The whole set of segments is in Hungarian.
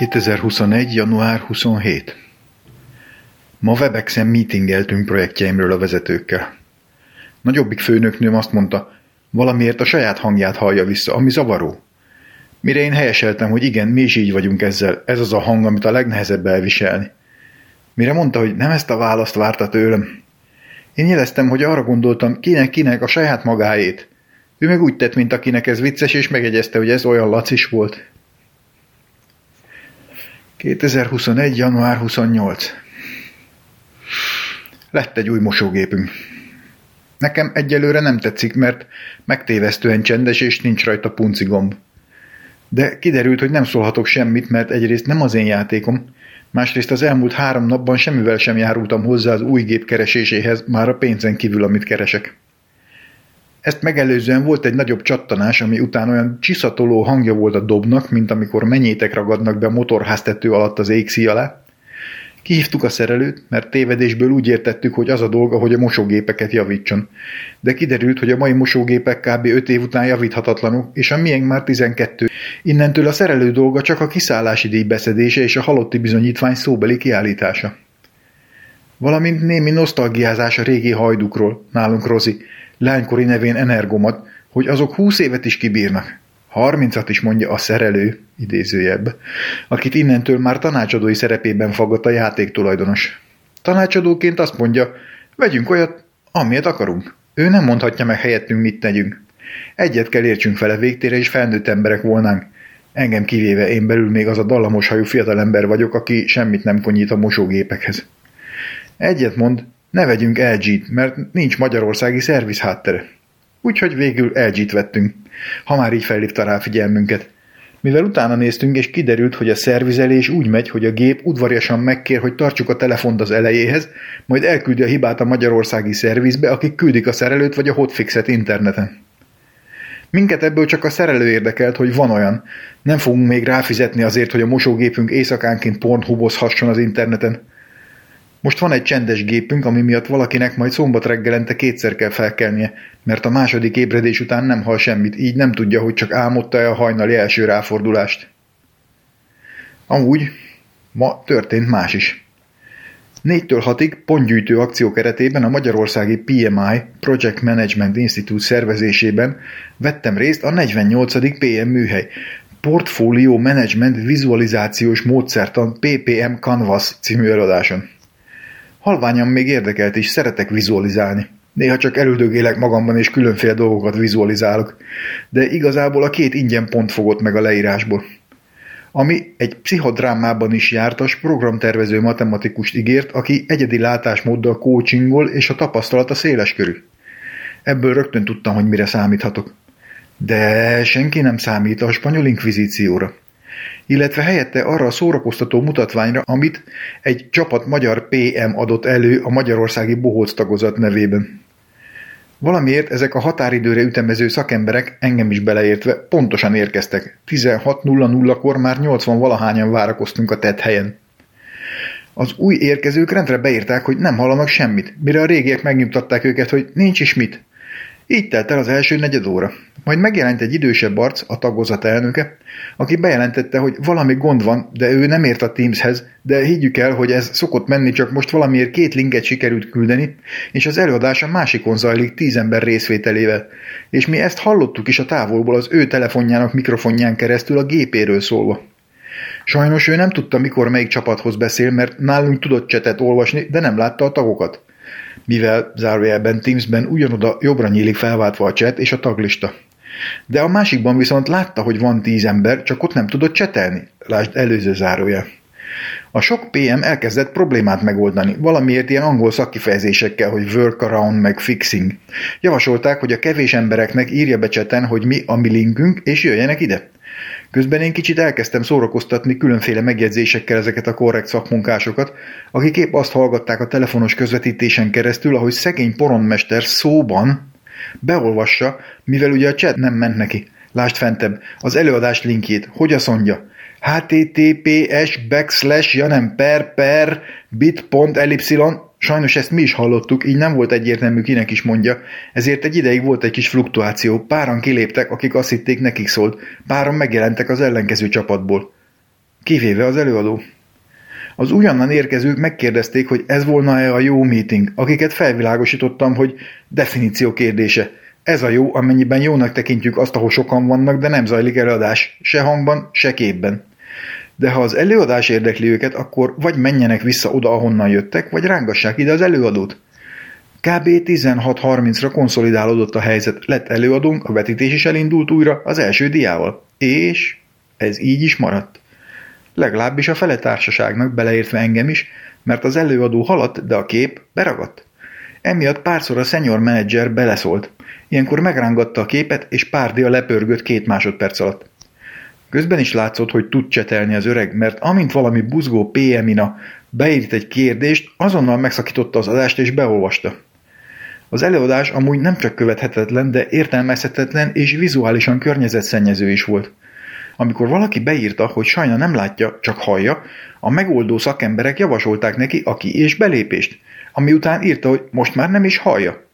2021. január 27. Ma Webexen meetingeltünk projektjeimről a vezetőkkel. Nagyobbik főnöknőm azt mondta, valamiért a saját hangját hallja vissza, ami zavaró. Mire én helyeseltem, hogy igen, mi is így vagyunk ezzel, ez az a hang, amit a legnehezebb elviselni. Mire mondta, hogy nem ezt a választ várta tőlem. Én jeleztem, hogy arra gondoltam, kinek-kinek a saját magáét. Ő meg úgy tett, mint akinek ez vicces, és megegyezte, hogy ez olyan lacis volt. 2021. január 28. Lett egy új mosógépünk. Nekem egyelőre nem tetszik, mert megtévesztően csendes, és nincs rajta punci gomb. De kiderült, hogy nem szólhatok semmit, mert egyrészt nem az én játékom, másrészt az elmúlt három napban semmivel sem járultam hozzá az új gép kereséséhez, már a pénzen kívül, amit keresek. Ezt megelőzően volt egy nagyobb csattanás, ami után olyan csiszatoló hangja volt a dobnak, mint amikor menyétek ragadnak be a motorháztető alatt az égszí alá. Kihívtuk a szerelőt, mert tévedésből úgy értettük, hogy az a dolga, hogy a mosógépeket javítson. De kiderült, hogy a mai mosógépek kb. 5 év után javíthatatlanok, és a miénk már 12. Innentől a szerelő dolga csak a kiszállási díj beszedése és a halotti bizonyítvány szóbeli kiállítása. Valamint némi nosztalgiázás a régi hajdukról, nálunk Rozi, lánykori nevén Energomat, hogy azok húsz évet is kibírnak. Harmincat is mondja a szerelő, idézőjebb, akit innentől már tanácsadói szerepében fagott a játéktulajdonos. Tanácsadóként azt mondja, vegyünk olyat, amilyet akarunk. Ő nem mondhatja meg helyettünk, mit tegyünk. Egyet kell értsünk fele végtére, és felnőtt emberek volnánk. Engem kivéve én belül még az a dallamos hajú fiatalember vagyok, aki semmit nem konyít a mosógépekhez. Egyet mond, ne vegyünk LG-t, mert nincs magyarországi szerviz háttere. Úgyhogy végül LG-t vettünk, ha már így felhívta rá figyelmünket. mivel utána néztünk, és kiderült, hogy a szervizelés úgy megy, hogy a gép udvariasan megkér, hogy tartsuk a telefont az elejéhez, majd elküldi a hibát a magyarországi szervizbe, akik küldik a szerelőt vagy a hotfixet interneten. Minket ebből csak a szerelő érdekelt, hogy van olyan. Nem fogunk még ráfizetni azért, hogy a mosógépünk éjszakánként pornhubozhasson az interneten. Most van egy csendes gépünk, ami miatt valakinek majd szombat reggelente kétszer kell felkelnie, mert a második ébredés után nem hal semmit, így nem tudja, hogy csak álmodta-e a hajnali első ráfordulást. Amúgy ma történt más is. 4-től 6-ig pontgyűjtő akció keretében a Magyarországi PMI Project Management Institute szervezésében vettem részt a 48. PM műhely Portfolio Management Vizualizációs Módszertan PPM Canvas című előadáson. Halványan még érdekelt is, szeretek vizualizálni. Néha csak elüldögélek magamban és különféle dolgokat vizualizálok, de igazából a két ingyen pont fogott meg a leírásból. Ami egy pszichodrámában is jártas programtervező matematikust ígért, aki egyedi látásmóddal coachingol és a tapasztalata széles körű. Ebből rögtön tudtam, hogy mire számíthatok. De senki nem számít a spanyol inkvizícióra illetve helyette arra a szórakoztató mutatványra, amit egy csapat magyar PM adott elő a magyarországi bohóc tagozat nevében. Valamiért ezek a határidőre ütemező szakemberek, engem is beleértve, pontosan érkeztek. 16.00-kor már 80 valahányan várakoztunk a tett helyen. Az új érkezők rendre beírták, hogy nem hallanak semmit, mire a régiek megnyugtatták őket, hogy nincs is mit. Így telt el az első negyed óra. Majd megjelent egy idősebb arc, a tagozat elnöke, aki bejelentette, hogy valami gond van, de ő nem ért a Teamshez, de higgyük el, hogy ez szokott menni, csak most valamiért két linket sikerült küldeni, és az előadás a másikon zajlik tíz ember részvételével. És mi ezt hallottuk is a távolból az ő telefonjának mikrofonján keresztül a gépéről szólva. Sajnos ő nem tudta, mikor melyik csapathoz beszél, mert nálunk tudott csetet olvasni, de nem látta a tagokat mivel zárójelben Teamsben ugyanoda jobbra nyílik felváltva a chat és a taglista. De a másikban viszont látta, hogy van tíz ember, csak ott nem tudott csetelni. Lásd előző zárója. A sok PM elkezdett problémát megoldani, valamiért ilyen angol szakkifejezésekkel, hogy workaround meg fixing. Javasolták, hogy a kevés embereknek írja be cseten, hogy mi a mi linkünk, és jöjjenek ide. Közben én kicsit elkezdtem szórakoztatni különféle megjegyzésekkel ezeket a korrekt szakmunkásokat, akik épp azt hallgatták a telefonos közvetítésen keresztül, ahogy szegény poronmester szóban beolvassa, mivel ugye a chat nem ment neki. Lásd fentebb, az előadás linkjét, hogy azt mondja, https backslash, ja nem per per bit.ellipsilon Sajnos ezt mi is hallottuk, így nem volt egyértelmű, kinek is mondja, ezért egy ideig volt egy kis fluktuáció, páran kiléptek, akik azt hitték nekik szólt, páran megjelentek az ellenkező csapatból. Kivéve az előadó. Az újonnan érkezők megkérdezték, hogy ez volna-e a jó meeting, akiket felvilágosítottam, hogy definíció kérdése. Ez a jó, amennyiben jónak tekintjük azt, ahol sokan vannak, de nem zajlik előadás, se hangban, se képben de ha az előadás érdekli őket, akkor vagy menjenek vissza oda, ahonnan jöttek, vagy rángassák ide az előadót. Kb. 16.30-ra konszolidálódott a helyzet, lett előadónk, a vetítés is elindult újra az első diával. És ez így is maradt. Legalábbis a fele társaságnak, beleértve engem is, mert az előadó haladt, de a kép beragadt. Emiatt párszor a senior menedzser beleszólt. Ilyenkor megrángatta a képet, és pár dia lepörgött két másodperc alatt. Közben is látszott, hogy tud csetelni az öreg, mert amint valami buzgó PM-ina beírt egy kérdést, azonnal megszakította az adást és beolvasta. Az előadás amúgy nem csak követhetetlen, de értelmezhetetlen és vizuálisan környezetszennyező is volt. Amikor valaki beírta, hogy sajna nem látja, csak hallja, a megoldó szakemberek javasolták neki a ki- és belépést, ami után írta, hogy most már nem is hallja.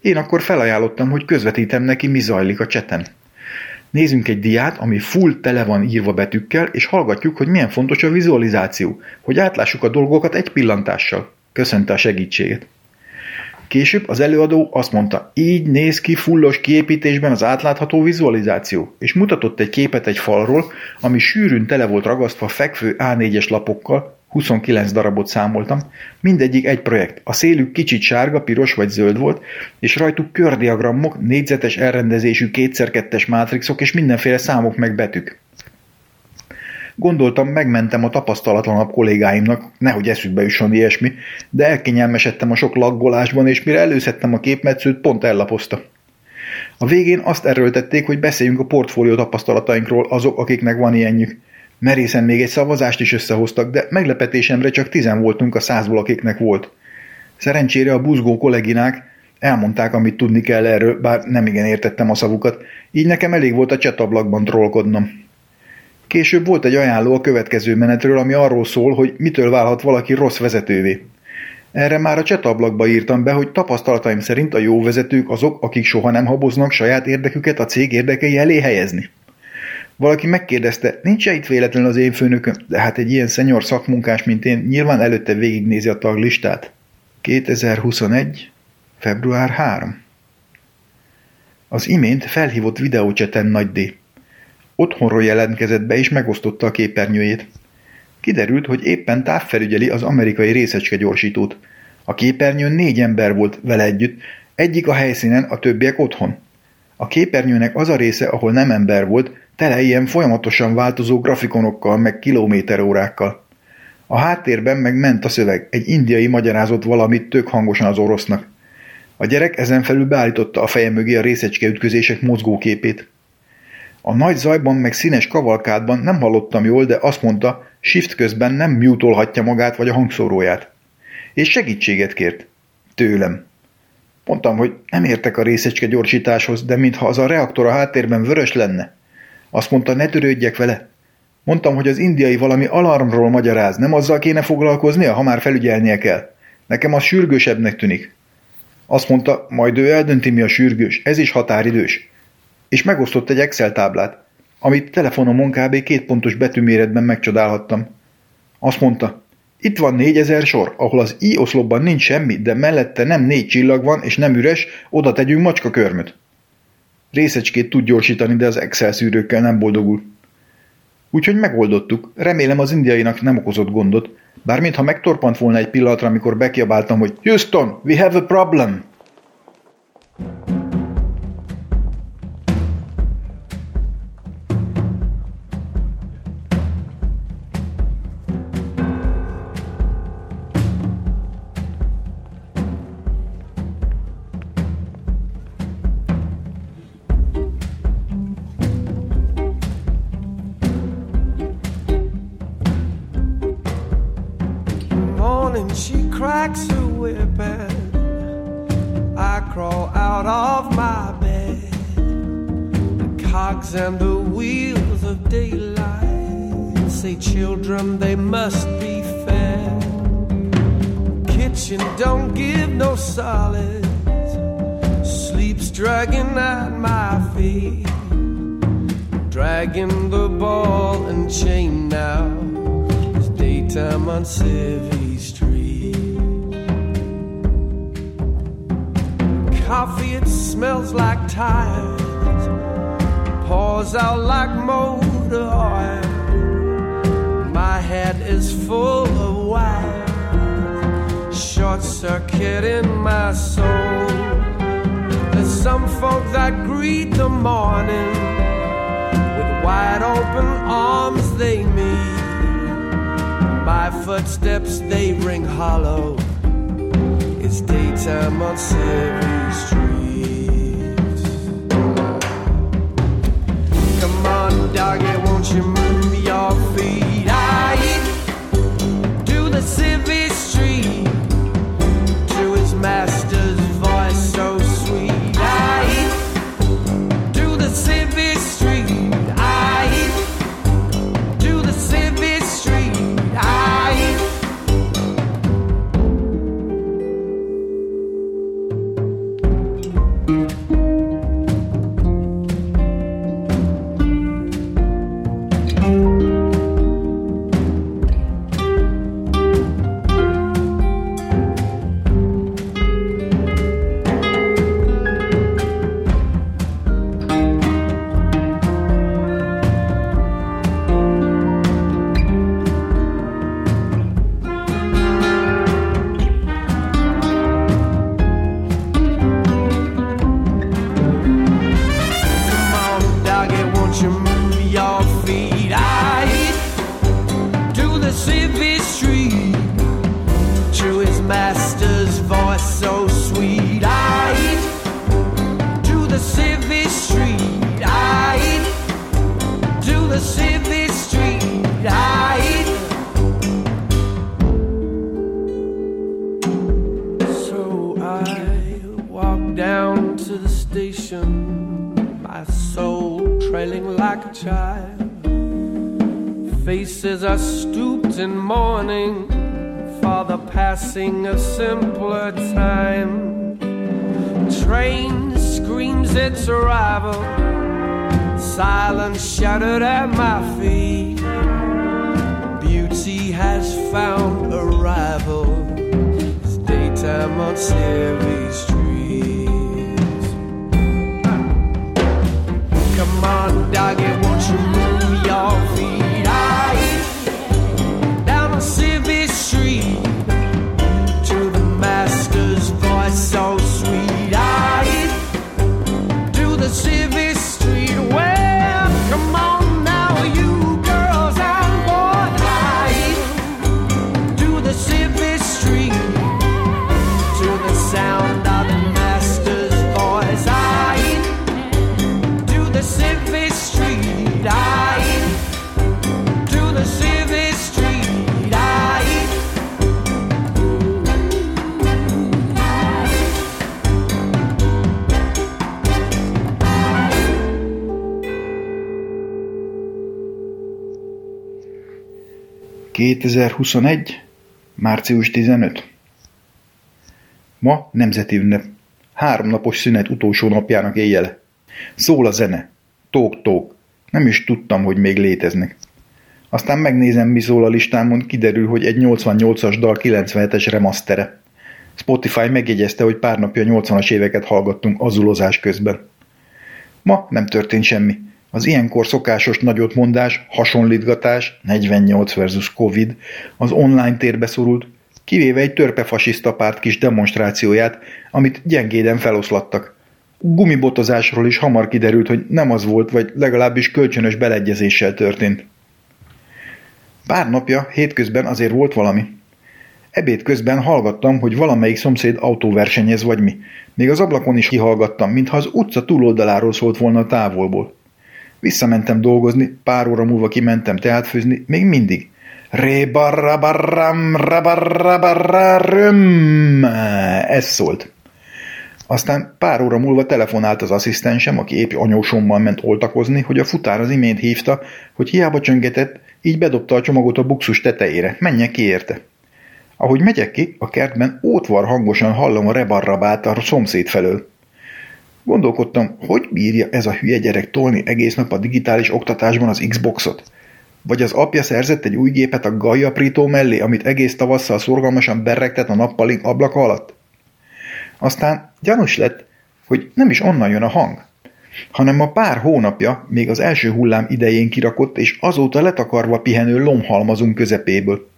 Én akkor felajánlottam, hogy közvetítem neki, mi zajlik a cseten. Nézzünk egy diát, ami full tele van írva betűkkel, és hallgatjuk, hogy milyen fontos a vizualizáció, hogy átlássuk a dolgokat egy pillantással. Köszönte a segítséget. Később az előadó azt mondta, így néz ki fullos kiépítésben az átlátható vizualizáció, és mutatott egy képet egy falról, ami sűrűn tele volt ragasztva fekvő A4-es lapokkal, 29 darabot számoltam, mindegyik egy projekt. A szélük kicsit sárga, piros vagy zöld volt, és rajtuk kördiagramok, négyzetes elrendezésű kétszer-kettes mátrixok és mindenféle számok meg betűk. Gondoltam, megmentem a tapasztalatlanabb kollégáimnak, nehogy eszükbe jusson ilyesmi, de elkényelmesedtem a sok laggolásban, és mire előszedtem a képmetszőt, pont ellapozta. A végén azt erőltették, hogy beszéljünk a portfólió tapasztalatainkról azok, akiknek van ilyenjük. Merészen még egy szavazást is összehoztak, de meglepetésemre csak tizen voltunk a százból, akiknek volt. Szerencsére a buzgó kolléginák elmondták, amit tudni kell erről, bár nem igen értettem a szavukat, így nekem elég volt a csetablakban trollkodnom. Később volt egy ajánló a következő menetről, ami arról szól, hogy mitől válhat valaki rossz vezetővé. Erre már a csetablakba írtam be, hogy tapasztalataim szerint a jó vezetők azok, akik soha nem haboznak saját érdeküket a cég érdekei elé helyezni. Valaki megkérdezte, nincs -e itt véletlenül az én főnököm, de hát egy ilyen szenyor szakmunkás, mint én, nyilván előtte végignézi a taglistát. 2021. február 3. Az imént felhívott videócseten Nagy D. Otthonról jelentkezett be és megosztotta a képernyőjét. Kiderült, hogy éppen távfelügyeli az amerikai részecske gyorsítót. A képernyőn négy ember volt vele együtt, egyik a helyszínen, a többiek otthon. A képernyőnek az a része, ahol nem ember volt, tele ilyen folyamatosan változó grafikonokkal, meg kilométerórákkal. A háttérben meg ment a szöveg, egy indiai magyarázott valamit tök hangosan az orosznak. A gyerek ezen felül beállította a feje mögé a részecskeütközések mozgóképét. A nagy zajban meg színes kavalkádban nem hallottam jól, de azt mondta, shift közben nem mutolhatja magát vagy a hangszóróját. És segítséget kért. Tőlem. Mondtam, hogy nem értek a részecske gyorsításhoz, de mintha az a reaktor a háttérben vörös lenne. Azt mondta, ne törődjek vele. Mondtam, hogy az indiai valami alarmról magyaráz, nem azzal kéne foglalkoznia, ha már felügyelnie kell. Nekem az sürgősebbnek tűnik. Azt mondta, majd ő eldönti, mi a sürgős, ez is határidős és megosztott egy Excel táblát, amit telefonomon kb. két pontos betűméretben megcsodálhattam. Azt mondta, itt van négyezer sor, ahol az i oszlopban nincs semmi, de mellette nem négy csillag van, és nem üres, oda tegyünk macska körmöt. Részecskét tud gyorsítani, de az Excel szűrőkkel nem boldogul. Úgyhogy megoldottuk, remélem az indiainak nem okozott gondot, bár mintha megtorpant volna egy pillanatra, amikor bekiabáltam, hogy Houston, we have a problem! soul. There's some folk that greet the morning with wide open arms they meet. My footsteps they ring hollow. It's daytime on Severy Street. Come on, doggy, won't you move your feet? I the civvy to the station, my soul trailing like a child. Faces are stooped in mourning for the passing of simpler time. Train screams its arrival, silence shuddered at my feet. Beauty has found a rival. It's daytime on series. Doggy, won't you move your feet? I down on Sylvie ...2021. március 15. Ma nemzeti ünnep. Háromnapos szünet utolsó napjának éjjele. Szól a zene. Tók-tók. Nem is tudtam, hogy még léteznek. Aztán megnézem, mi szól a listámon, kiderül, hogy egy 88-as dal 97-es remastere. Spotify megjegyezte, hogy pár napja 80-as éveket hallgattunk azulozás közben. Ma nem történt semmi. Az ilyenkor szokásos nagyotmondás, hasonlítgatás, 48 versus Covid, az online térbe szorult, kivéve egy törpefasiszta párt kis demonstrációját, amit gyengéden feloszlattak. Gumibotozásról is hamar kiderült, hogy nem az volt, vagy legalábbis kölcsönös beleegyezéssel történt. Pár napja, hétközben azért volt valami. Ebéd közben hallgattam, hogy valamelyik szomszéd autóversenyez vagy mi. Még az ablakon is kihallgattam, mintha az utca túloldaláról szólt volna a távolból. Visszamentem dolgozni, pár óra múlva kimentem teát főzni, még mindig. Rébarrabarram, rabarrabarraröm. Ez szólt. Aztán pár óra múlva telefonált az asszisztensem, aki épp anyósommal ment oltakozni, hogy a futár az imént hívta, hogy hiába csöngetett, így bedobta a csomagot a buxus tetejére. Menjek ki érte. Ahogy megyek ki, a kertben ótvar hangosan hallom a rebarrabát a szomszéd felől. Gondolkodtam, hogy bírja ez a hülye gyerek tolni egész nap a digitális oktatásban az Xboxot? Vagy az apja szerzett egy új gépet a Gaia Prito mellé, amit egész tavasszal szorgalmasan berregtet a nappali ablaka alatt? Aztán gyanús lett, hogy nem is onnan jön a hang, hanem a pár hónapja még az első hullám idején kirakott és azóta letakarva pihenő lomhalmazunk közepéből.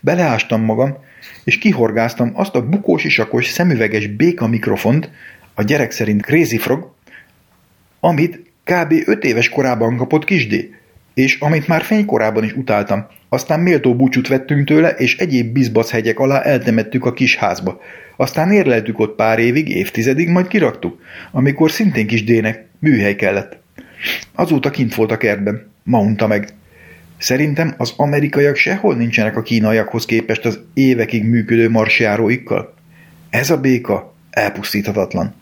Beleástam magam, és kihorgáztam azt a bukós isakos szemüveges béka mikrofont, a gyerek szerint Crazy Frog, amit kb. 5 éves korában kapott kisdé, és amit már fénykorában is utáltam. Aztán méltó búcsút vettünk tőle, és egyéb bizbaszhegyek alá eltemettük a kis házba. Aztán érleltük ott pár évig, évtizedig, majd kiraktuk, amikor szintén kis dének műhely kellett. Azóta kint volt a kertben. Ma unta meg. Szerintem az amerikaiak sehol nincsenek a kínaiakhoz képest az évekig működő marsjáróikkal. Ez a béka elpusztíthatatlan.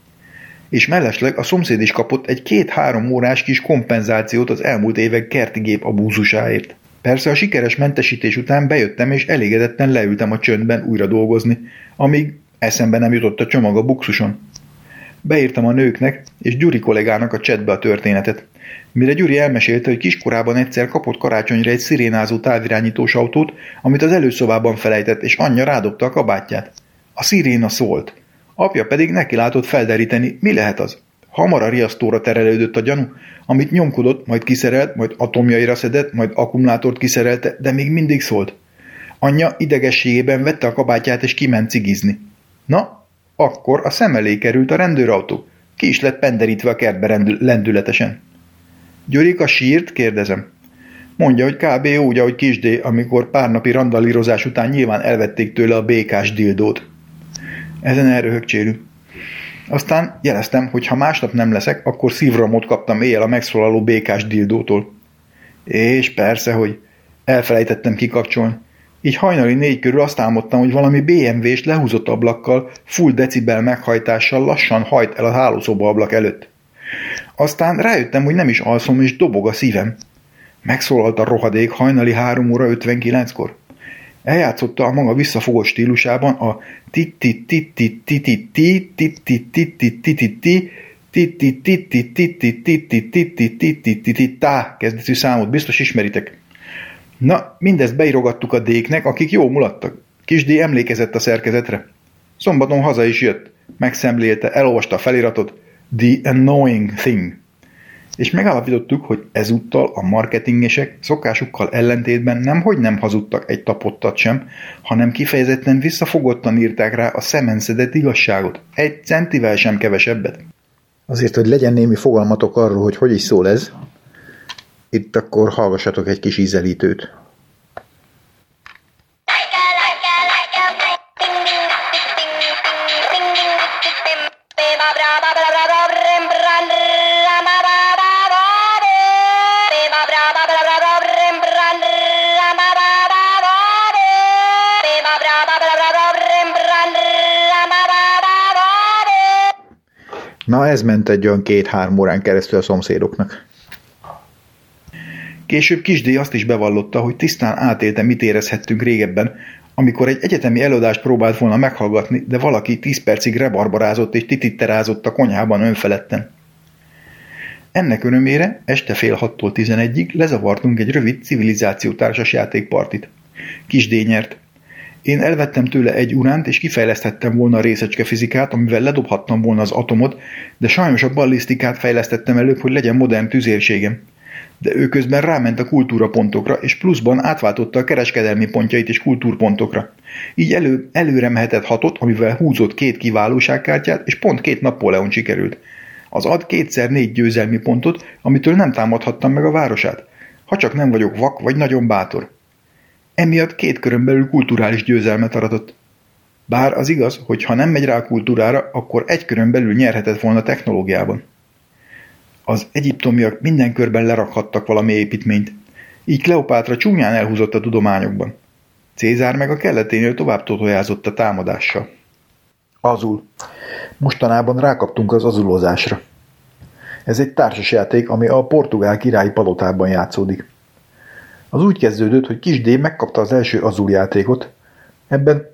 És mellesleg a szomszéd is kapott egy két-három órás kis kompenzációt az elmúlt évek kerti gép abúzusáért. Persze a sikeres mentesítés után bejöttem és elégedetten leültem a csöndben újra dolgozni, amíg eszembe nem jutott a csomag a buxuson. Beírtam a nőknek és Gyuri kollégának a chatbe a történetet. Mire Gyuri elmesélte, hogy kiskorában egyszer kapott karácsonyra egy szirénázó távirányítós autót, amit az előszobában felejtett, és anyja rádobta a kabátját. A sziréna szólt. Apja pedig neki látott felderíteni, mi lehet az. Hamar a riasztóra terelődött a gyanú, amit nyomkodott, majd kiszerelt, majd atomjaira szedett, majd akkumulátort kiszerelte, de még mindig szólt. Anyja idegességében vette a kabátját és kiment cigizni. Na, akkor a szem elé került a rendőrautó. Ki is lett penderítve a kertbe rendül, lendületesen. Gyurika sírt, kérdezem. Mondja, hogy kb. úgy, ahogy Kisdé, amikor pár napi randalírozás után nyilván elvették tőle a békás dildót. Ezen elröhögcsélünk. Aztán jeleztem, hogy ha másnap nem leszek, akkor szívramot kaptam éjjel a megszólaló békás dildótól. És persze, hogy elfelejtettem kikapcsolni. Így hajnali négy körül azt álmodtam, hogy valami BMW-s lehúzott ablakkal, full decibel meghajtással lassan hajt el a hálószoba ablak előtt. Aztán rájöttem, hogy nem is alszom, és dobog a szívem. Megszólalt a rohadék hajnali 3 óra 59-kor. Eljátszotta a maga visszafogott stílusában a tá kezdetű számot biztos ismeritek. Na, mindezt beirogattuk a déknek, akik jó mulattak. Kisdé emlékezett a szerkezetre. Szombaton haza is jött. Megszemlélte, elolvasta a feliratot. The Annoying Thing és megállapítottuk, hogy ezúttal a marketingesek szokásukkal ellentétben nem hogy nem hazudtak egy tapottat sem, hanem kifejezetten visszafogottan írták rá a szemenszedett igazságot. Egy centivel sem kevesebbet. Azért, hogy legyen némi fogalmatok arról, hogy hogy is szól ez, itt akkor hallgassatok egy kis ízelítőt. Ez ment egy olyan két-három órán keresztül a szomszédoknak. Később Kisdé azt is bevallotta, hogy tisztán átélte, mit érezhettünk régebben, amikor egy egyetemi előadást próbált volna meghallgatni, de valaki tíz percig rebarbarázott és tititterázott a konyhában önfeledten. Ennek örömére este fél hattól tizenegyig lezavartunk egy rövid civilizációtársas játékpartit. Kisdé nyert. Én elvettem tőle egy uránt, és kifejlesztettem volna a részecske fizikát, amivel ledobhattam volna az atomot, de sajnos a ballisztikát fejlesztettem előbb, hogy legyen modern tüzérségem. De ő közben ráment a kultúrapontokra, és pluszban átváltotta a kereskedelmi pontjait is kultúrpontokra. Így elő, előre mehetett hatot, amivel húzott két kiválóságkártyát, és pont két Napóleon sikerült. Az ad kétszer négy győzelmi pontot, amitől nem támadhattam meg a városát. Ha csak nem vagyok vak vagy nagyon bátor. Emiatt két körön belül kulturális győzelmet aratott. Bár az igaz, hogy ha nem megy rá a kultúrára, akkor egy körön belül nyerhetett volna technológiában. Az egyiptomiak minden körben lerakhattak valami építményt, így Kleopátra csúnyán elhúzott a tudományokban. Cézár meg a kelleténél tovább totojázott a támadással. Azul. Mostanában rákaptunk az azulozásra. Ez egy társasjáték, ami a portugál királyi palotában játszódik. Az úgy kezdődött, hogy kis D megkapta az első azul játékot. Ebben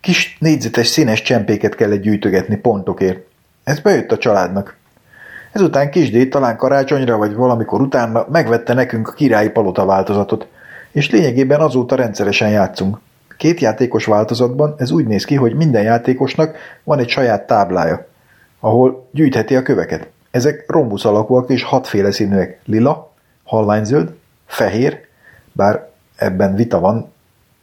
kis négyzetes színes csempéket kellett gyűjtögetni pontokért. Ez bejött a családnak. Ezután kis D talán karácsonyra vagy valamikor utána megvette nekünk a királyi palota változatot, és lényegében azóta rendszeresen játszunk. Két játékos változatban ez úgy néz ki, hogy minden játékosnak van egy saját táblája, ahol gyűjtheti a köveket. Ezek rombusz alakúak és hatféle színűek. Lila, halványzöld, fehér, bár ebben vita van,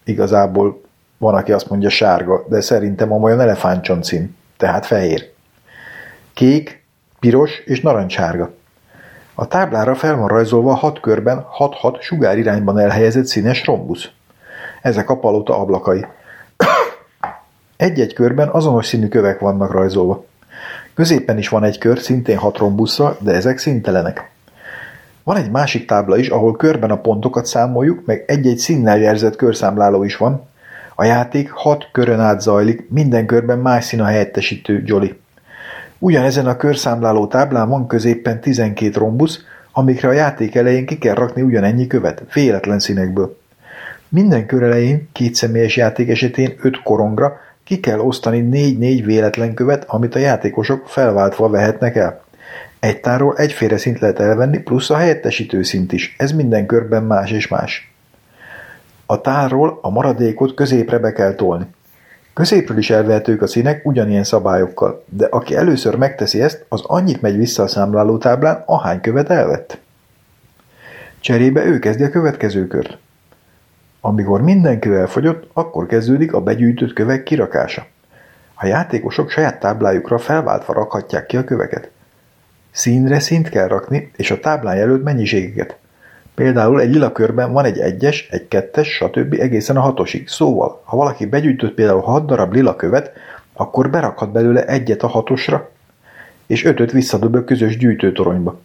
igazából van, aki azt mondja sárga, de szerintem a olyan elefántcsontszín, tehát fehér. Kék, piros és narancssárga. A táblára fel van rajzolva hat körben 6-6 sugárirányban elhelyezett színes rombusz. Ezek a palota ablakai. Egy-egy körben azonos színű kövek vannak rajzolva. Középen is van egy kör, szintén hat rombusszal, de ezek szintelenek. Van egy másik tábla is, ahol körben a pontokat számoljuk, meg egy-egy színnel jelzett körszámláló is van. A játék hat körön át zajlik, minden körben más szín a helyettesítő Jolly. Ugyanezen a körszámláló táblán van középpen 12 rombusz, amikre a játék elején ki kell rakni ugyanennyi követ, véletlen színekből. Minden kör elején, két személyes játék esetén 5 korongra ki kell osztani 4-4 véletlen követ, amit a játékosok felváltva vehetnek el. Egy tárról egyféle szint lehet elvenni, plusz a helyettesítő szint is. Ez minden körben más és más. A tárról a maradékot középre be kell tolni. Középről is elvehetők a színek ugyanilyen szabályokkal, de aki először megteszi ezt, az annyit megy vissza a számlálótáblán, ahány követ elvett. Cserébe ő kezdi a következő kört. Amikor minden kő elfogyott, akkor kezdődik a begyűjtött kövek kirakása. A játékosok saját táblájukra felváltva rakhatják ki a köveket. Színre szint kell rakni, és a táblán jelölt mennyiségeket. Például egy lila körben van egy egyes, egy kettes, stb. egészen a hatosig. Szóval, ha valaki begyűjtött például 6 darab lila követ, akkor berakhat belőle egyet a hatosra, és ötöt visszadob a közös gyűjtőtoronyba.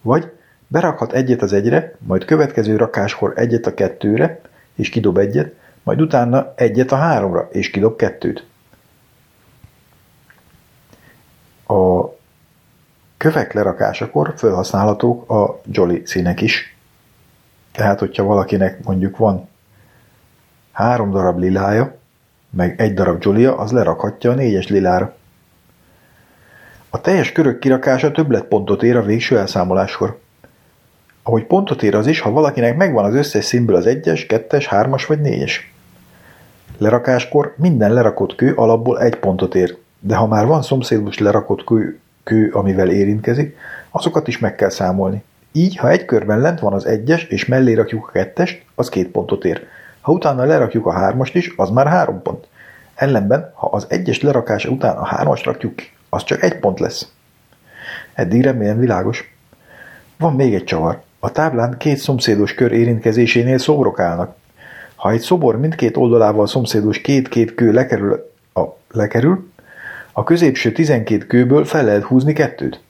Vagy berakhat egyet az egyre, majd következő rakáskor egyet a kettőre, és kidob egyet, majd utána egyet a háromra, és kidob kettőt. A kövek lerakásakor felhasználhatók a Jolly színek is. Tehát, hogyha valakinek mondjuk van három darab lilája, meg egy darab Jolia, az lerakhatja a négyes lilára. A teljes körök kirakása többletpontot ér a végső elszámoláskor. Ahogy pontot ér az is, ha valakinek megvan az összes színből az egyes, kettes, hármas vagy négyes. Lerakáskor minden lerakott kő alapból egy pontot ér, de ha már van szomszédos lerakott kő, kő, amivel érintkezik, azokat is meg kell számolni. Így, ha egy körben lent van az egyes, és mellé rakjuk a kettest, az két pontot ér. Ha utána lerakjuk a hármast is, az már három pont. Ellenben, ha az egyes lerakása után a hármast rakjuk ki, az csak egy pont lesz. Eddig remélem világos. Van még egy csavar. A táblán két szomszédos kör érintkezésénél szobrok állnak. Ha egy szobor mindkét oldalával szomszédos két-két kő lekerül, a, lekerül, a középső 12 kőből fel lehet húzni kettőt.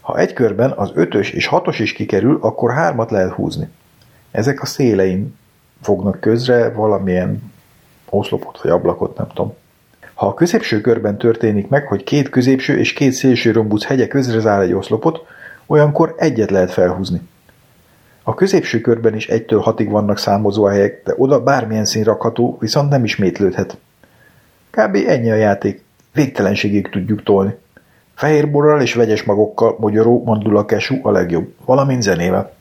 Ha egy körben az ötös és hatos is kikerül, akkor hármat lehet húzni. Ezek a szélein fognak közre valamilyen oszlopot vagy ablakot, nem tudom. Ha a középső körben történik meg, hogy két középső és két szélső rombuc hegye közre zár egy oszlopot, olyankor egyet lehet felhúzni. A középső körben is egytől hatig vannak számozó helyek, de oda bármilyen szín rakható, viszont nem ismétlődhet. Kb. ennyi a játék. Végtelenségig tudjuk tolni. Fehérborral és vegyes magokkal magyaró mandula kesú a legjobb, valamint zenével.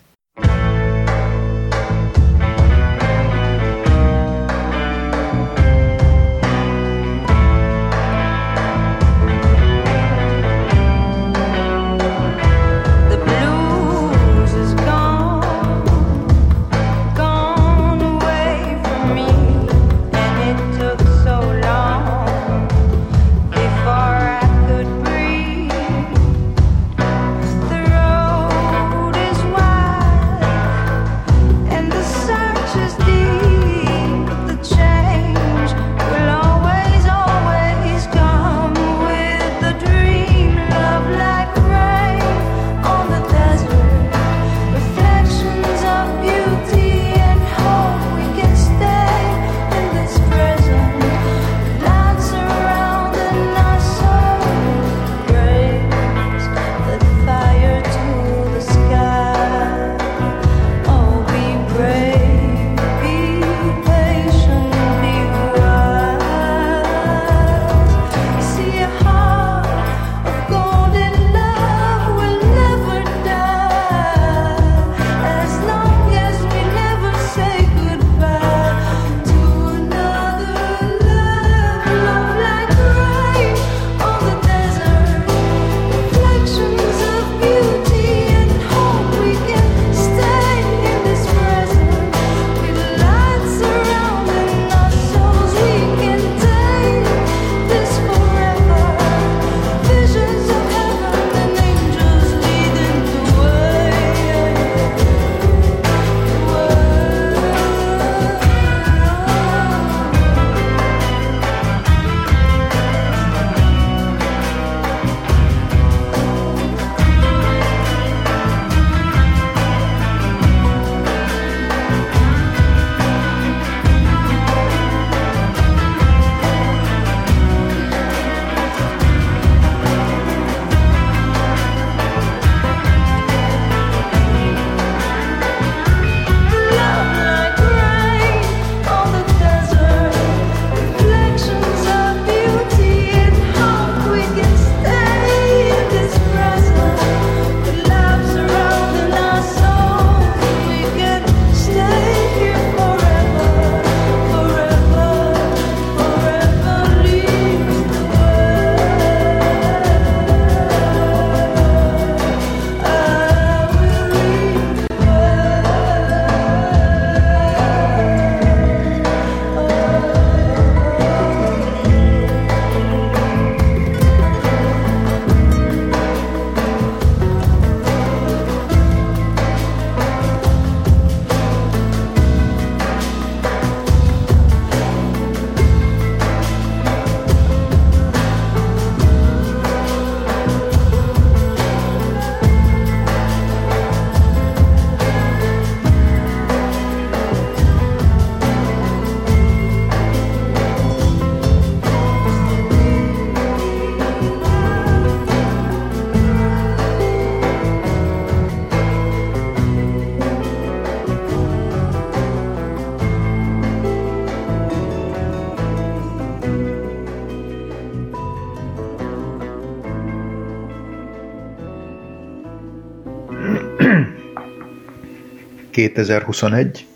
2021.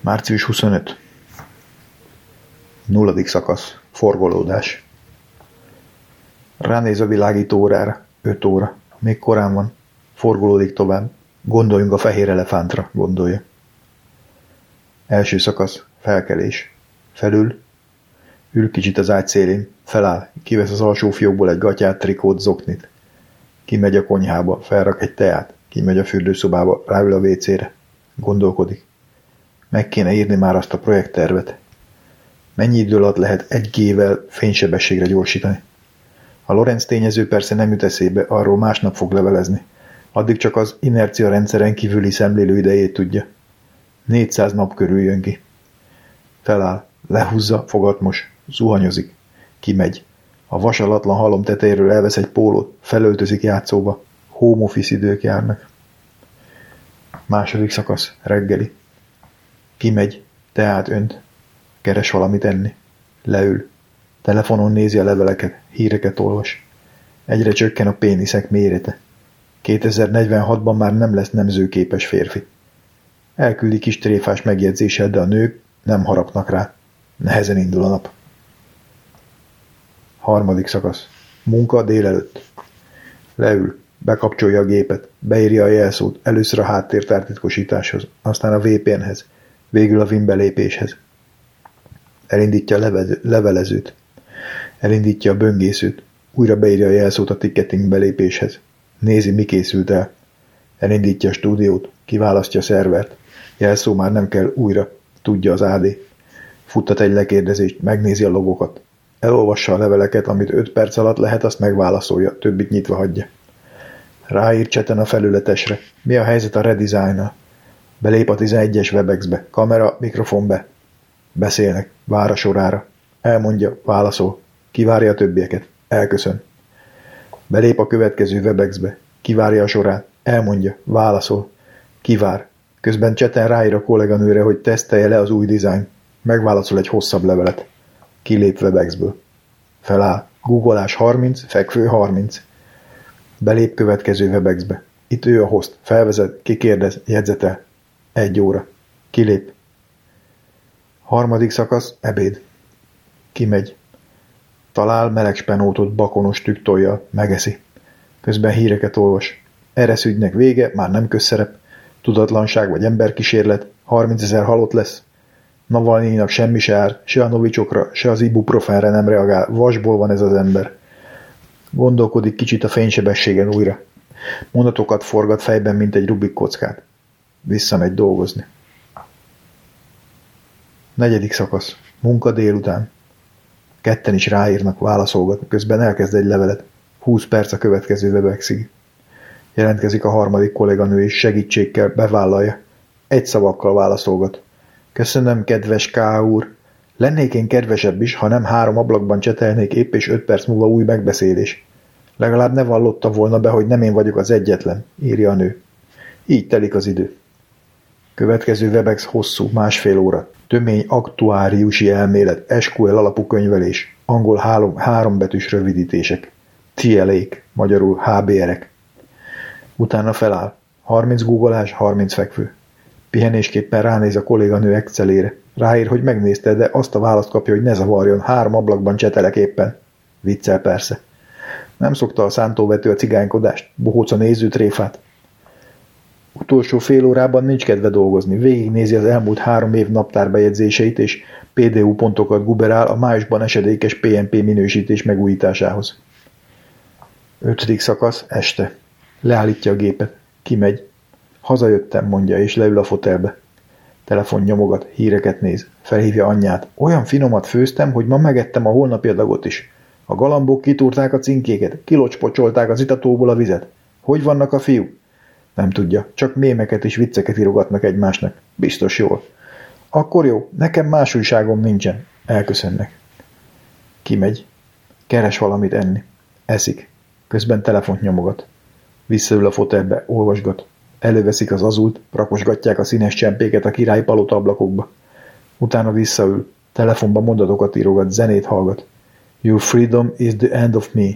Március 25. Nulladik szakasz. Forgolódás. Ránéz a világító órára. 5 óra. Még korán van. Forgolódik tovább. Gondoljunk a fehér elefántra, gondolja. Első szakasz. Felkelés. Felül. Ül kicsit az ágy szélén. Feláll. Kivesz az alsó fiókból egy gatyát, trikót, zoknit. Kimegy a konyhába. Felrak egy teát. Kimegy a fürdőszobába. Ráül a vécére. Gondolkodik. Meg kéne írni már azt a projekttervet. Mennyi idő alatt lehet egy G-vel fénysebességre gyorsítani? A Lorenz tényező persze nem jut eszébe, arról másnap fog levelezni. Addig csak az inercia rendszeren kívüli szemlélő idejét tudja. 400 nap körül jön ki. Feláll, lehúzza, fogatmos, zuhanyozik. Kimegy. A vasalatlan halom tetejéről elvesz egy pólót, felöltözik játszóba. Home office idők járnak. Második szakasz, reggeli. Kimegy, teát önt. Keres valamit enni. Leül. Telefonon nézi a leveleket, híreket olvas. Egyre csökken a péniszek mérete. 2046-ban már nem lesz nemzőképes férfi. Elküldi kis tréfás megjegyzéssel, de a nők nem harapnak rá. Nehezen indul a nap. Harmadik szakasz. Munka délelőtt. Leül. Bekapcsolja a gépet, beírja a jelszót, először a háttértártitkosításhoz, aztán a VPN-hez, végül a WIM belépéshez. Elindítja a levelezőt, elindítja a böngészőt, újra beírja a jelszót a ticketing belépéshez. Nézi, mi készült el. Elindítja a stúdiót, kiválasztja a szervert. Jelszó már nem kell újra, tudja az AD. Futtat egy lekérdezést, megnézi a logokat. Elolvassa a leveleket, amit öt perc alatt lehet, azt megválaszolja, többit nyitva hagyja. Ráír cseten a felületesre. Mi a helyzet a redesign Belép a 11-es Webexbe. Kamera, mikrofon be. Beszélnek. Vár a sorára. Elmondja, válaszol. Kivárja a többieket. Elköszön. Belép a következő Webexbe. Kivárja a sorát. Elmondja, válaszol. Kivár. Közben cseten ráír a kolléganőre, hogy tesztelje le az új dizájn. Megválaszol egy hosszabb levelet. Kilép Webexből. Feláll. Googleás 30, fekvő 30. Belép következő Webexbe. Itt ő a host. Felvezet, kikérdez, jegyzete. Egy óra. Kilép. Harmadik szakasz, ebéd. Kimegy. Talál meleg spenótot bakonos tüktoljal, megeszi. Közben híreket olvas. Ereszügynek vége, már nem közszerep. Tudatlanság vagy emberkísérlet. 30 ezer halott lesz. Navalnyinak semmi se ár, se a novicsokra, se az ibuprofenre nem reagál. Vasból van ez az ember. Gondolkodik kicsit a fénysebességen újra. Mondatokat forgat fejben, mint egy Rubik kockát. Visszamegy dolgozni. Negyedik szakasz. Munka délután. Ketten is ráírnak, válaszolgatnak, közben elkezd egy levelet. Húsz perc a következő webexig. Jelentkezik a harmadik kolléganő és segítségkel bevállalja. Egy szavakkal válaszolgat. Köszönöm, kedves K. úr. Lennék én kedvesebb is, ha nem három ablakban csetelnék épp és öt perc múlva új megbeszélés. Legalább ne vallotta volna be, hogy nem én vagyok az egyetlen, írja a nő. Így telik az idő. Következő Webex hosszú, másfél óra. Tömény aktuáriusi elmélet, SQL alapú könyvelés, angol három, hárombetűs rövidítések. TLA-k, magyarul HBR-ek. Utána feláll. 30 googolás, 30 fekvő. Pihenésképpen ránéz a kolléganő Excelére. Ráír, hogy megnézte, de azt a választ kapja, hogy ne zavarjon, három ablakban csetelek éppen. Viccel persze. Nem szokta a szántóvető a cigánykodást, bohóc a nézőtréfát. Utolsó fél órában nincs kedve dolgozni. Végignézi az elmúlt három év naptárbejegyzéseit, és PDU pontokat guberál a májusban esedékes PNP minősítés megújításához. Ötödik szakasz, este. Leállítja a gépet. Kimegy. Hazajöttem, mondja, és leül a fotelbe. Telefon nyomogat, híreket néz. Felhívja anyját. Olyan finomat főztem, hogy ma megettem a holnapi adagot is. A galambok kitúrták a cinkéket, kilocspocsolták az itatóból a vizet. Hogy vannak a fiúk? Nem tudja, csak mémeket és vicceket írogatnak egymásnak. Biztos jól. Akkor jó, nekem más újságom nincsen. Elköszönnek. Kimegy. Keres valamit enni. Eszik. Közben telefont nyomogat. Visszaül a fotelbe, olvasgat. Előveszik az azult, rakosgatják a színes csempéket a királyi palota ablakokba. Utána visszaül, telefonba mondatokat írogat, zenét hallgat. Your freedom is the end of me.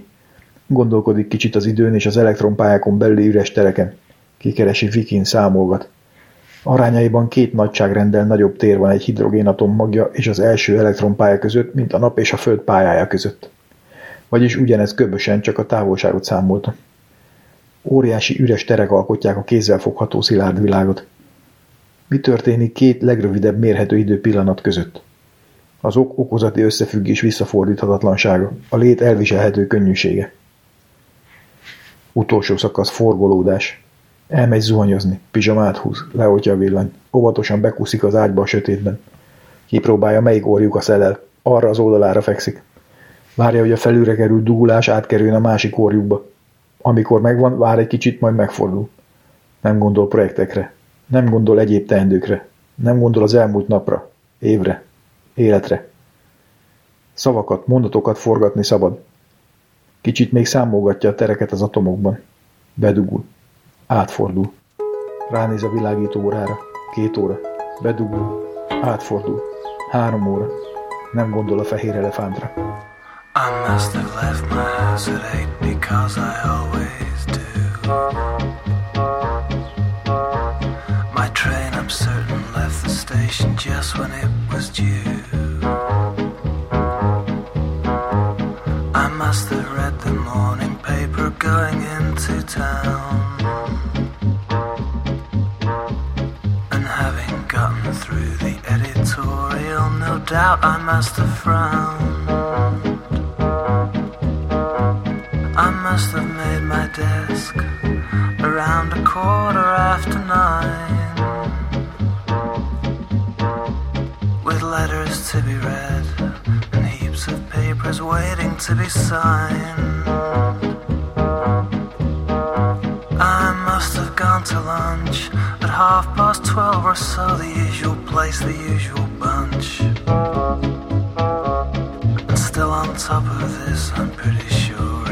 Gondolkodik kicsit az időn és az elektronpályákon belüli üres tereken. Kikeresi Vikin számolgat. Arányaiban két nagyságrendel nagyobb tér van egy hidrogénatom magja és az első elektronpálya között, mint a nap és a föld pályája között. Vagyis ugyanez köbösen, csak a távolságot számolta. Óriási üres terek alkotják a kézzel fogható szilárd világot. Mi történik két legrövidebb mérhető idő pillanat között? Az ok okozati összefüggés visszafordíthatatlansága, a lét elviselhető könnyűsége. Utolsó szakasz forgolódás. Elmegy zuhanyozni, pizsamát húz, leoltja a villany, óvatosan bekuszik az ágyba a sötétben. Kipróbálja, melyik orjuk a szelel, arra az oldalára fekszik. Várja, hogy a felülre került dugulás átkerüljön a másik orjukba. Amikor megvan, vár egy kicsit, majd megfordul. Nem gondol projektekre. Nem gondol egyéb teendőkre. Nem gondol az elmúlt napra, évre, életre. Szavakat, mondatokat forgatni szabad. Kicsit még számolgatja a tereket az atomokban. Bedugul. Átfordul. Ránéz a világító órára. Két óra. Bedugul. Átfordul. Három óra. Nem gondol a fehér elefántra. I must have left my house at eight because I always do. My train, I'm certain, left the station just when it was due. I must have read the morning paper going into town. And having gotten through the editorial, no doubt I must have frowned. I must have made my desk around a quarter after nine with letters to be read and heaps of papers waiting to be signed. I must have gone to lunch at half past twelve or so, the usual place, the usual bunch. And still on top of this, I'm pretty sure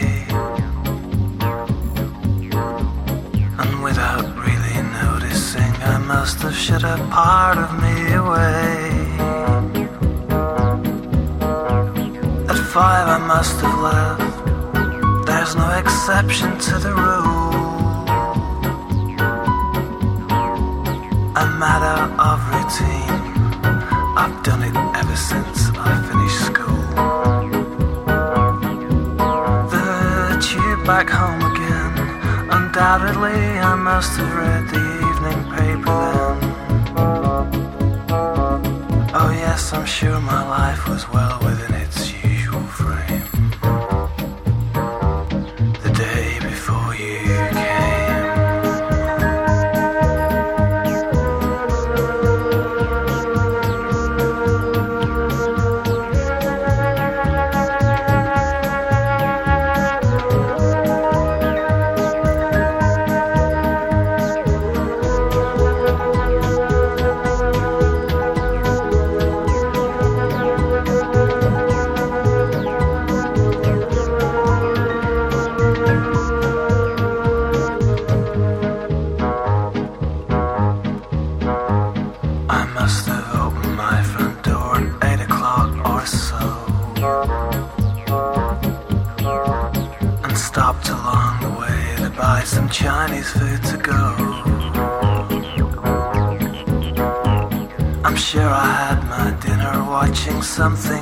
must have shut a part of me away. At five, I must have left. There's no exception to the rule. A matter of routine. I've done it ever since I finished school. The tube back home again. Undoubtedly, I must have read the was well something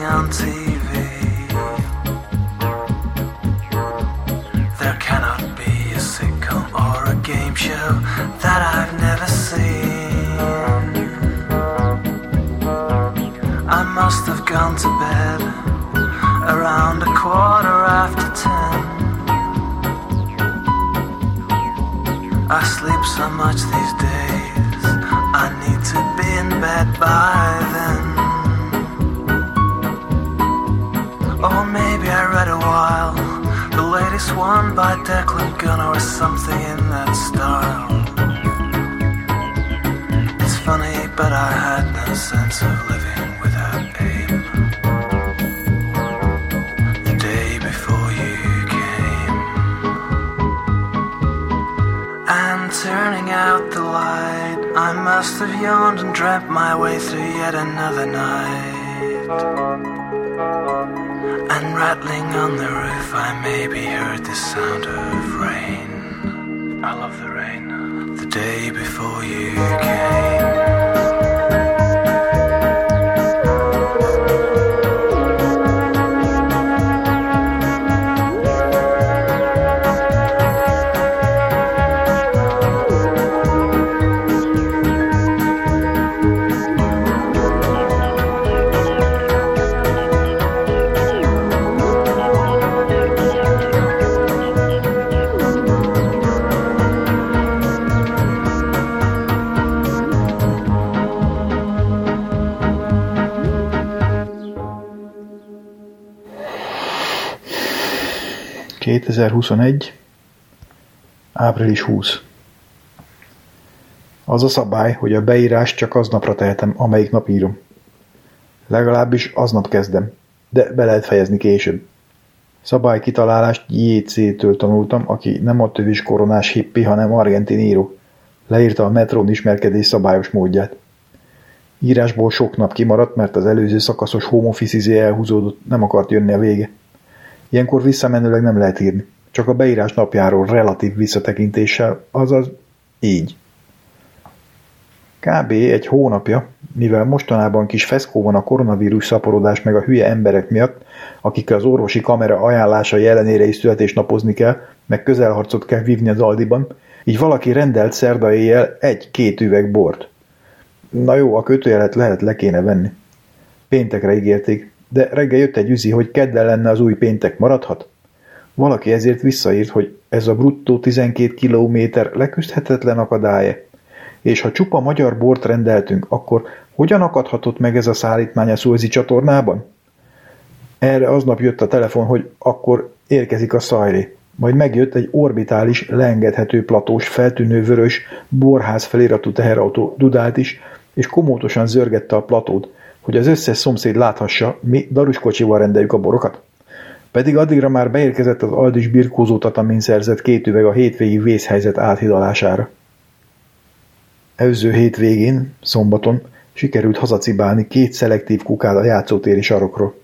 2021. április 20. Az a szabály, hogy a beírást csak aznapra tehetem, amelyik nap írom. Legalábbis aznap kezdem, de be lehet fejezni később. Szabály kitalálást JC-től tanultam, aki nem a tövis koronás hippi, hanem argentin író. Leírta a metrón ismerkedés szabályos módját. Írásból sok nap kimaradt, mert az előző szakaszos home izé elhúzódott, nem akart jönni a vége. Ilyenkor visszamenőleg nem lehet írni, csak a beírás napjáról relatív visszatekintéssel, azaz így. Kb. egy hónapja, mivel mostanában kis feszkó van a koronavírus szaporodás meg a hülye emberek miatt, akikkel az orvosi kamera ajánlásai ellenére is születésnapozni kell, meg közelharcot kell vívni az Aldiban, így valaki rendelt szerda éjjel egy-két üveg bort. Na jó, a kötőjelet lehet le kéne venni. Péntekre ígérték, de reggel jött egy üzi, hogy keddel lenne az új péntek, maradhat? Valaki ezért visszaírt, hogy ez a bruttó 12 kilométer leküzdhetetlen akadálya, és ha csupa magyar bort rendeltünk, akkor hogyan akadhatott meg ez a szállítmány a Szulzi csatornában? Erre aznap jött a telefon, hogy akkor érkezik a szajré. Majd megjött egy orbitális, leengedhető platós, feltűnő vörös, borház feliratú teherautó dudált is, és komótosan zörgette a platót, hogy az összes szomszéd láthassa, mi daruskocsival rendeljük a borokat. Pedig addigra már beérkezett az Aldis birkózótat, amin szerzett két üveg a hétvégi vészhelyzet áthidalására. Előző hétvégén, szombaton sikerült hazacibálni két szelektív kukát a játszótéri sarokról.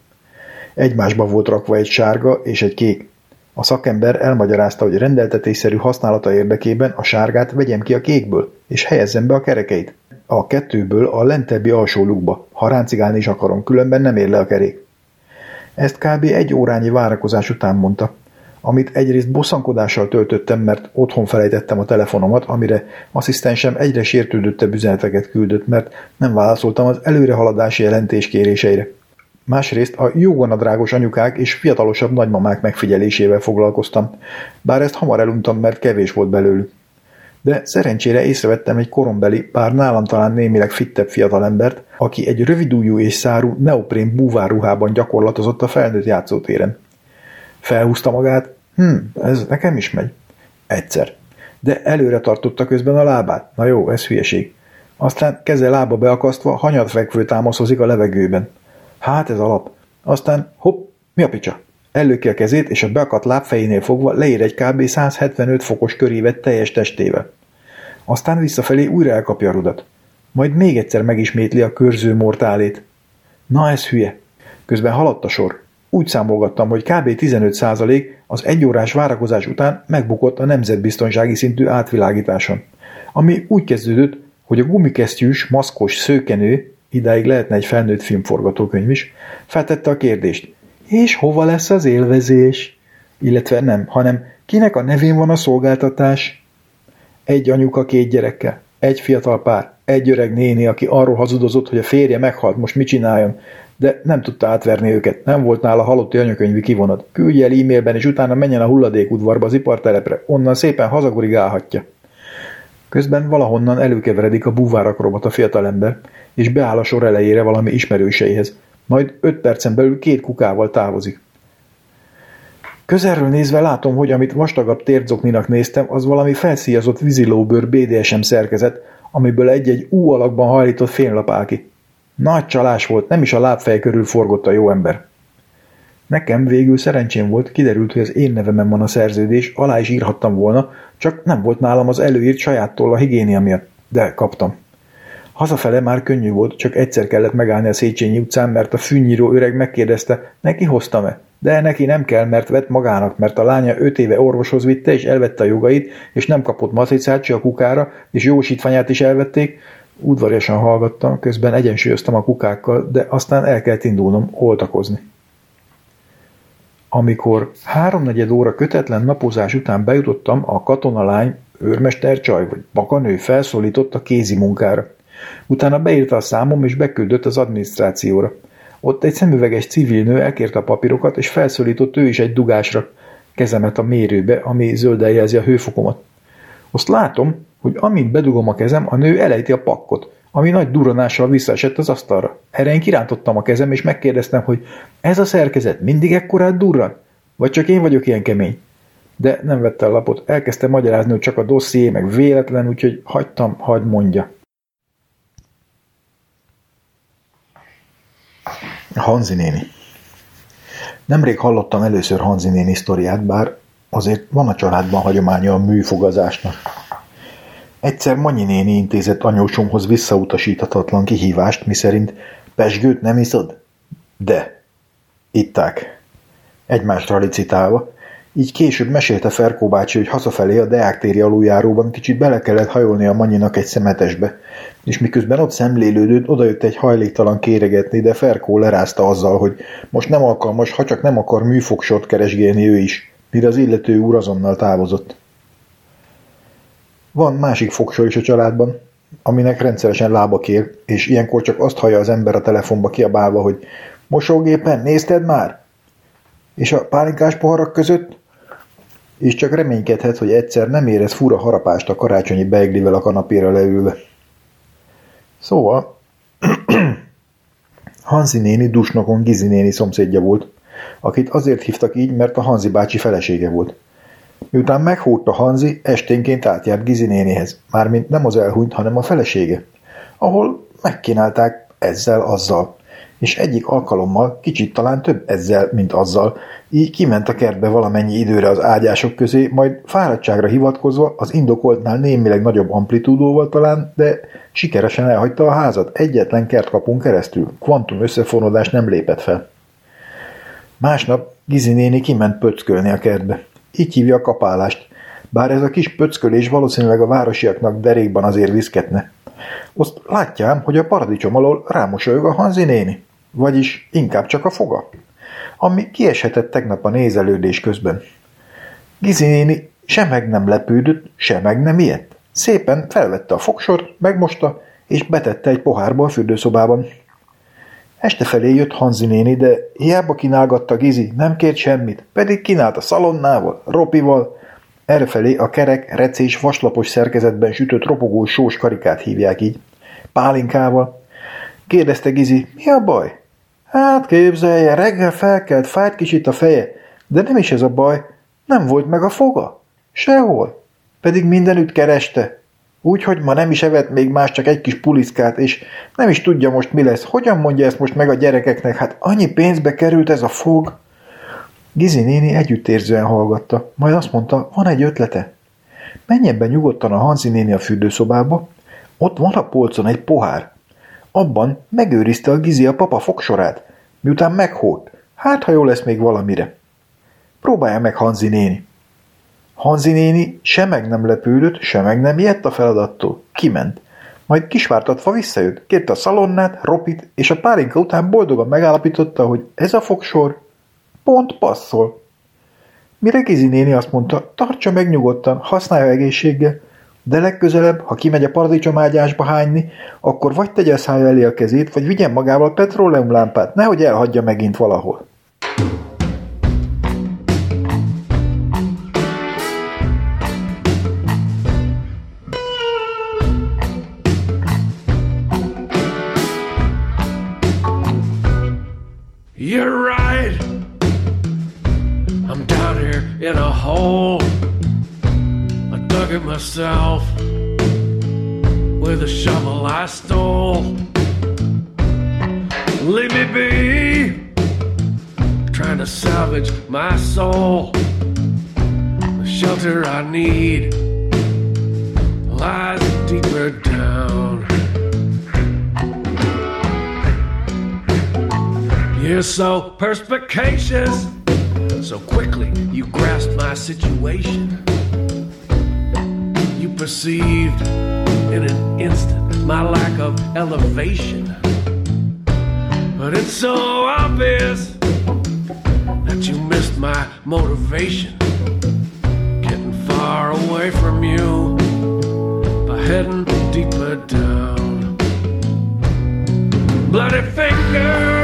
Egymásba volt rakva egy sárga és egy kék. A szakember elmagyarázta, hogy rendeltetésszerű használata érdekében a sárgát vegyem ki a kékből, és helyezzem be a kerekeit. A kettőből a lentebbi alsó lukba, ha ráncigálni is akarom, különben nem ér le a kerék. Ezt kb. egy órányi várakozás után mondta, amit egyrészt bosszankodással töltöttem, mert otthon felejtettem a telefonomat, amire asszisztensem egyre sértődöttebb üzeneteket küldött, mert nem válaszoltam az előrehaladási jelentés kéréseire. Másrészt a jógonadrágos anyukák és fiatalosabb nagymamák megfigyelésével foglalkoztam, bár ezt hamar eluntam, mert kevés volt belőlük. De szerencsére észrevettem egy korombeli, bár nálam talán némileg fittebb fiatalembert, aki egy rövidújú és szárú neoprén búvárruhában gyakorlatozott a felnőtt játszótéren. Felhúzta magát, hm, ez nekem is megy. Egyszer. De előre tartotta közben a lábát. Na jó, ez hülyeség. Aztán keze lába beakasztva hanyatfekvő támaszozik a levegőben. Hát ez alap. Aztán hopp, mi a picsa? Ellöki a kezét, és a beakadt lábfejénél fogva leír egy kb. 175 fokos körévet teljes testével. Aztán visszafelé újra elkapja a rudat. Majd még egyszer megismétli a körző mortálét. Na ez hülye. Közben haladt a sor. Úgy számolgattam, hogy kb. 15% az egyórás várakozás után megbukott a nemzetbiztonsági szintű átvilágításon. Ami úgy kezdődött, hogy a gumikesztyűs, maszkos szőkenő, idáig lehetne egy felnőtt filmforgatókönyv is, feltette a kérdést. És hova lesz az élvezés? Illetve nem, hanem kinek a nevén van a szolgáltatás? Egy anyuka két gyerekkel, egy fiatal pár, egy öreg néni, aki arról hazudozott, hogy a férje meghalt, most mit csináljon, de nem tudta átverni őket, nem volt nála halotti anyakönyvi kivonat. Küldje el e-mailben, és utána menjen a hulladékudvarba az ipartelepre, onnan szépen hazagurigálhatja. Közben valahonnan előkeveredik a búvárakrobat a fiatalember, és beáll a sor elejére valami ismerőseihez, majd öt percen belül két kukával távozik. Közelről nézve látom, hogy amit vastagabb térzokninak néztem, az valami felszíjazott vízilóbőr BDSM szerkezet, amiből egy-egy ú alakban hajlított fénylap áll ki. Nagy csalás volt, nem is a lábfej körül forgott a jó ember. Nekem végül szerencsém volt, kiderült, hogy az én nevemen van a szerződés, alá is írhattam volna, csak nem volt nálam az előírt sajáttól a higiénia miatt, de kaptam. Hazafele már könnyű volt, csak egyszer kellett megállni a Széchenyi utcán, mert a fűnyíró öreg megkérdezte, neki hoztam-e? De neki nem kell, mert vett magának, mert a lánya öt éve orvoshoz vitte, és elvette a jogait, és nem kapott macicát, a kukára, és jósítványát is elvették. Udvariasan hallgattam, közben egyensúlyoztam a kukákkal, de aztán el kellett indulnom oltakozni. Amikor háromnegyed óra kötetlen napozás után bejutottam, a katonalány, őrmester csaj vagy bakanő felszólított a kézi munkára. Utána beírta a számom és beküldött az adminisztrációra. Ott egy szemüveges civil nő elkérte a papírokat, és felszólított ő is egy dugásra. Kezemet a mérőbe, ami zölden jelzi a hőfokomat. Azt látom, hogy amint bedugom a kezem, a nő elejti a pakkot, ami nagy duranással visszaesett az asztalra. Erre én kirántottam a kezem, és megkérdeztem, hogy ez a szerkezet mindig ekkorát durran? Vagy csak én vagyok ilyen kemény? De nem vette a lapot, elkezdte magyarázni, hogy csak a dosszié, meg véletlen, úgyhogy hagytam, hagyd mondja. Hanzi néni. Nemrég hallottam először Hanzi néni sztoriát, bár azért van a családban hagyománya a műfogazásnak. Egyszer Manyi néni intézett anyósomhoz visszautasíthatatlan kihívást, miszerint pesgőt nem iszod? De. Itták. Egymásra licitálva, így később mesélte Ferkó bácsi, hogy hazafelé a Deák téri aluljáróban kicsit bele kellett hajolni a Manyinak egy szemetesbe, és miközben ott szemlélődött, odajött egy hajléktalan kéregetni, de Ferkó lerázta azzal, hogy most nem alkalmas, ha csak nem akar műfogsort keresgélni ő is, mire az illető úr azonnal távozott. Van másik fogsor is a családban, aminek rendszeresen lába kér, és ilyenkor csak azt hallja az ember a telefonba kiabálva, hogy mosógépen, nézted már? És a pálinkás poharak között és csak reménykedhet, hogy egyszer nem érez fura harapást a karácsonyi beiglivel a kanapéra leülve. Szóval, Hanzi néni dusnokon Gizi néni szomszédja volt, akit azért hívtak így, mert a Hanzi bácsi felesége volt. Miután meghódta Hanzi, esténként átjárt Gizi nénihez, mármint nem az elhunyt, hanem a felesége, ahol megkínálták ezzel-azzal és egyik alkalommal kicsit talán több ezzel, mint azzal, így kiment a kertbe valamennyi időre az ágyások közé, majd fáradtságra hivatkozva az indokoltnál némileg nagyobb amplitúdóval talán, de sikeresen elhagyta a házat egyetlen kertkapun keresztül, kvantum összefonódás nem lépett fel. Másnap Gizi néni kiment pöckölni a kertbe. Így hívja a kapálást, bár ez a kis pöckölés valószínűleg a városiaknak derékban azért viszketne. Azt látjám, hogy a paradicsom alól rámosolyog a Hanzi néni. Vagyis inkább csak a foga. Ami kieshetett tegnap a nézelődés közben. Gizi néni se meg nem lepődött, se meg nem ilyet. Szépen felvette a fogsort, megmosta, és betette egy pohárba a fürdőszobában. Este felé jött Hanzi néni, de hiába kínálgatta Gizi, nem kért semmit, pedig kínált a szalonnával, ropival, Errefelé a kerek, recés, vaslapos szerkezetben sütött ropogó sós karikát hívják így. Pálinkával. Kérdezte Gizi, mi a baj? Hát képzelje, reggel felkelt, fájt kicsit a feje, de nem is ez a baj, nem volt meg a foga. Sehol. Pedig mindenütt kereste. Úgyhogy ma nem is evett még más, csak egy kis puliszkát, és nem is tudja most mi lesz. Hogyan mondja ezt most meg a gyerekeknek? Hát annyi pénzbe került ez a fog. Gizi néni együttérzően hallgatta, majd azt mondta, van egy ötlete. Menjen be nyugodtan a Hanzi néni a fürdőszobába, ott van a polcon egy pohár. Abban megőrizte a Gizi a papa fogsorát, miután meghódt. Hát, ha jó lesz még valamire. Próbálja meg Hanzi néni. Hanzi néni se meg nem lepődött, se meg nem ijedt a feladattól. Kiment. Majd kisvártatva visszajött, kérte a szalonnát, ropit, és a pálinka után boldogan megállapította, hogy ez a fogsor Pont passzol. Mire Gizi néni azt mondta, tartsa meg nyugodtan, használja egészséggel, de legközelebb, ha kimegy a paradicsomágyásba hányni, akkor vagy tegye szája elé a kezét, vagy vigyen magával petróleumlámpát, nehogy elhagyja megint valahol. Myself. with a shovel I stole. Leave me be, trying to salvage my soul. The shelter I need lies deeper down. You're so perspicacious, so quickly you grasp my situation. Perceived in an instant my lack of elevation. But it's so obvious that you missed my motivation. Getting far away from you by heading deeper down. Bloody fingers,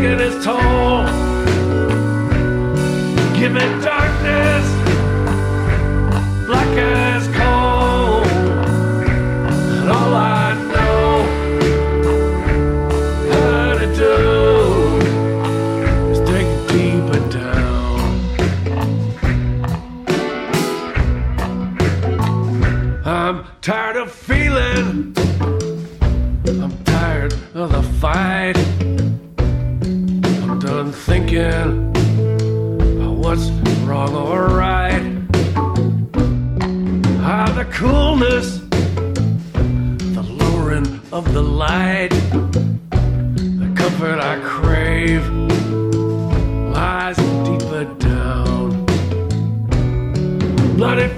taking its toll. Give me darkness, coolness, the lowering of the light, the comfort I crave lies deeper down. Bloody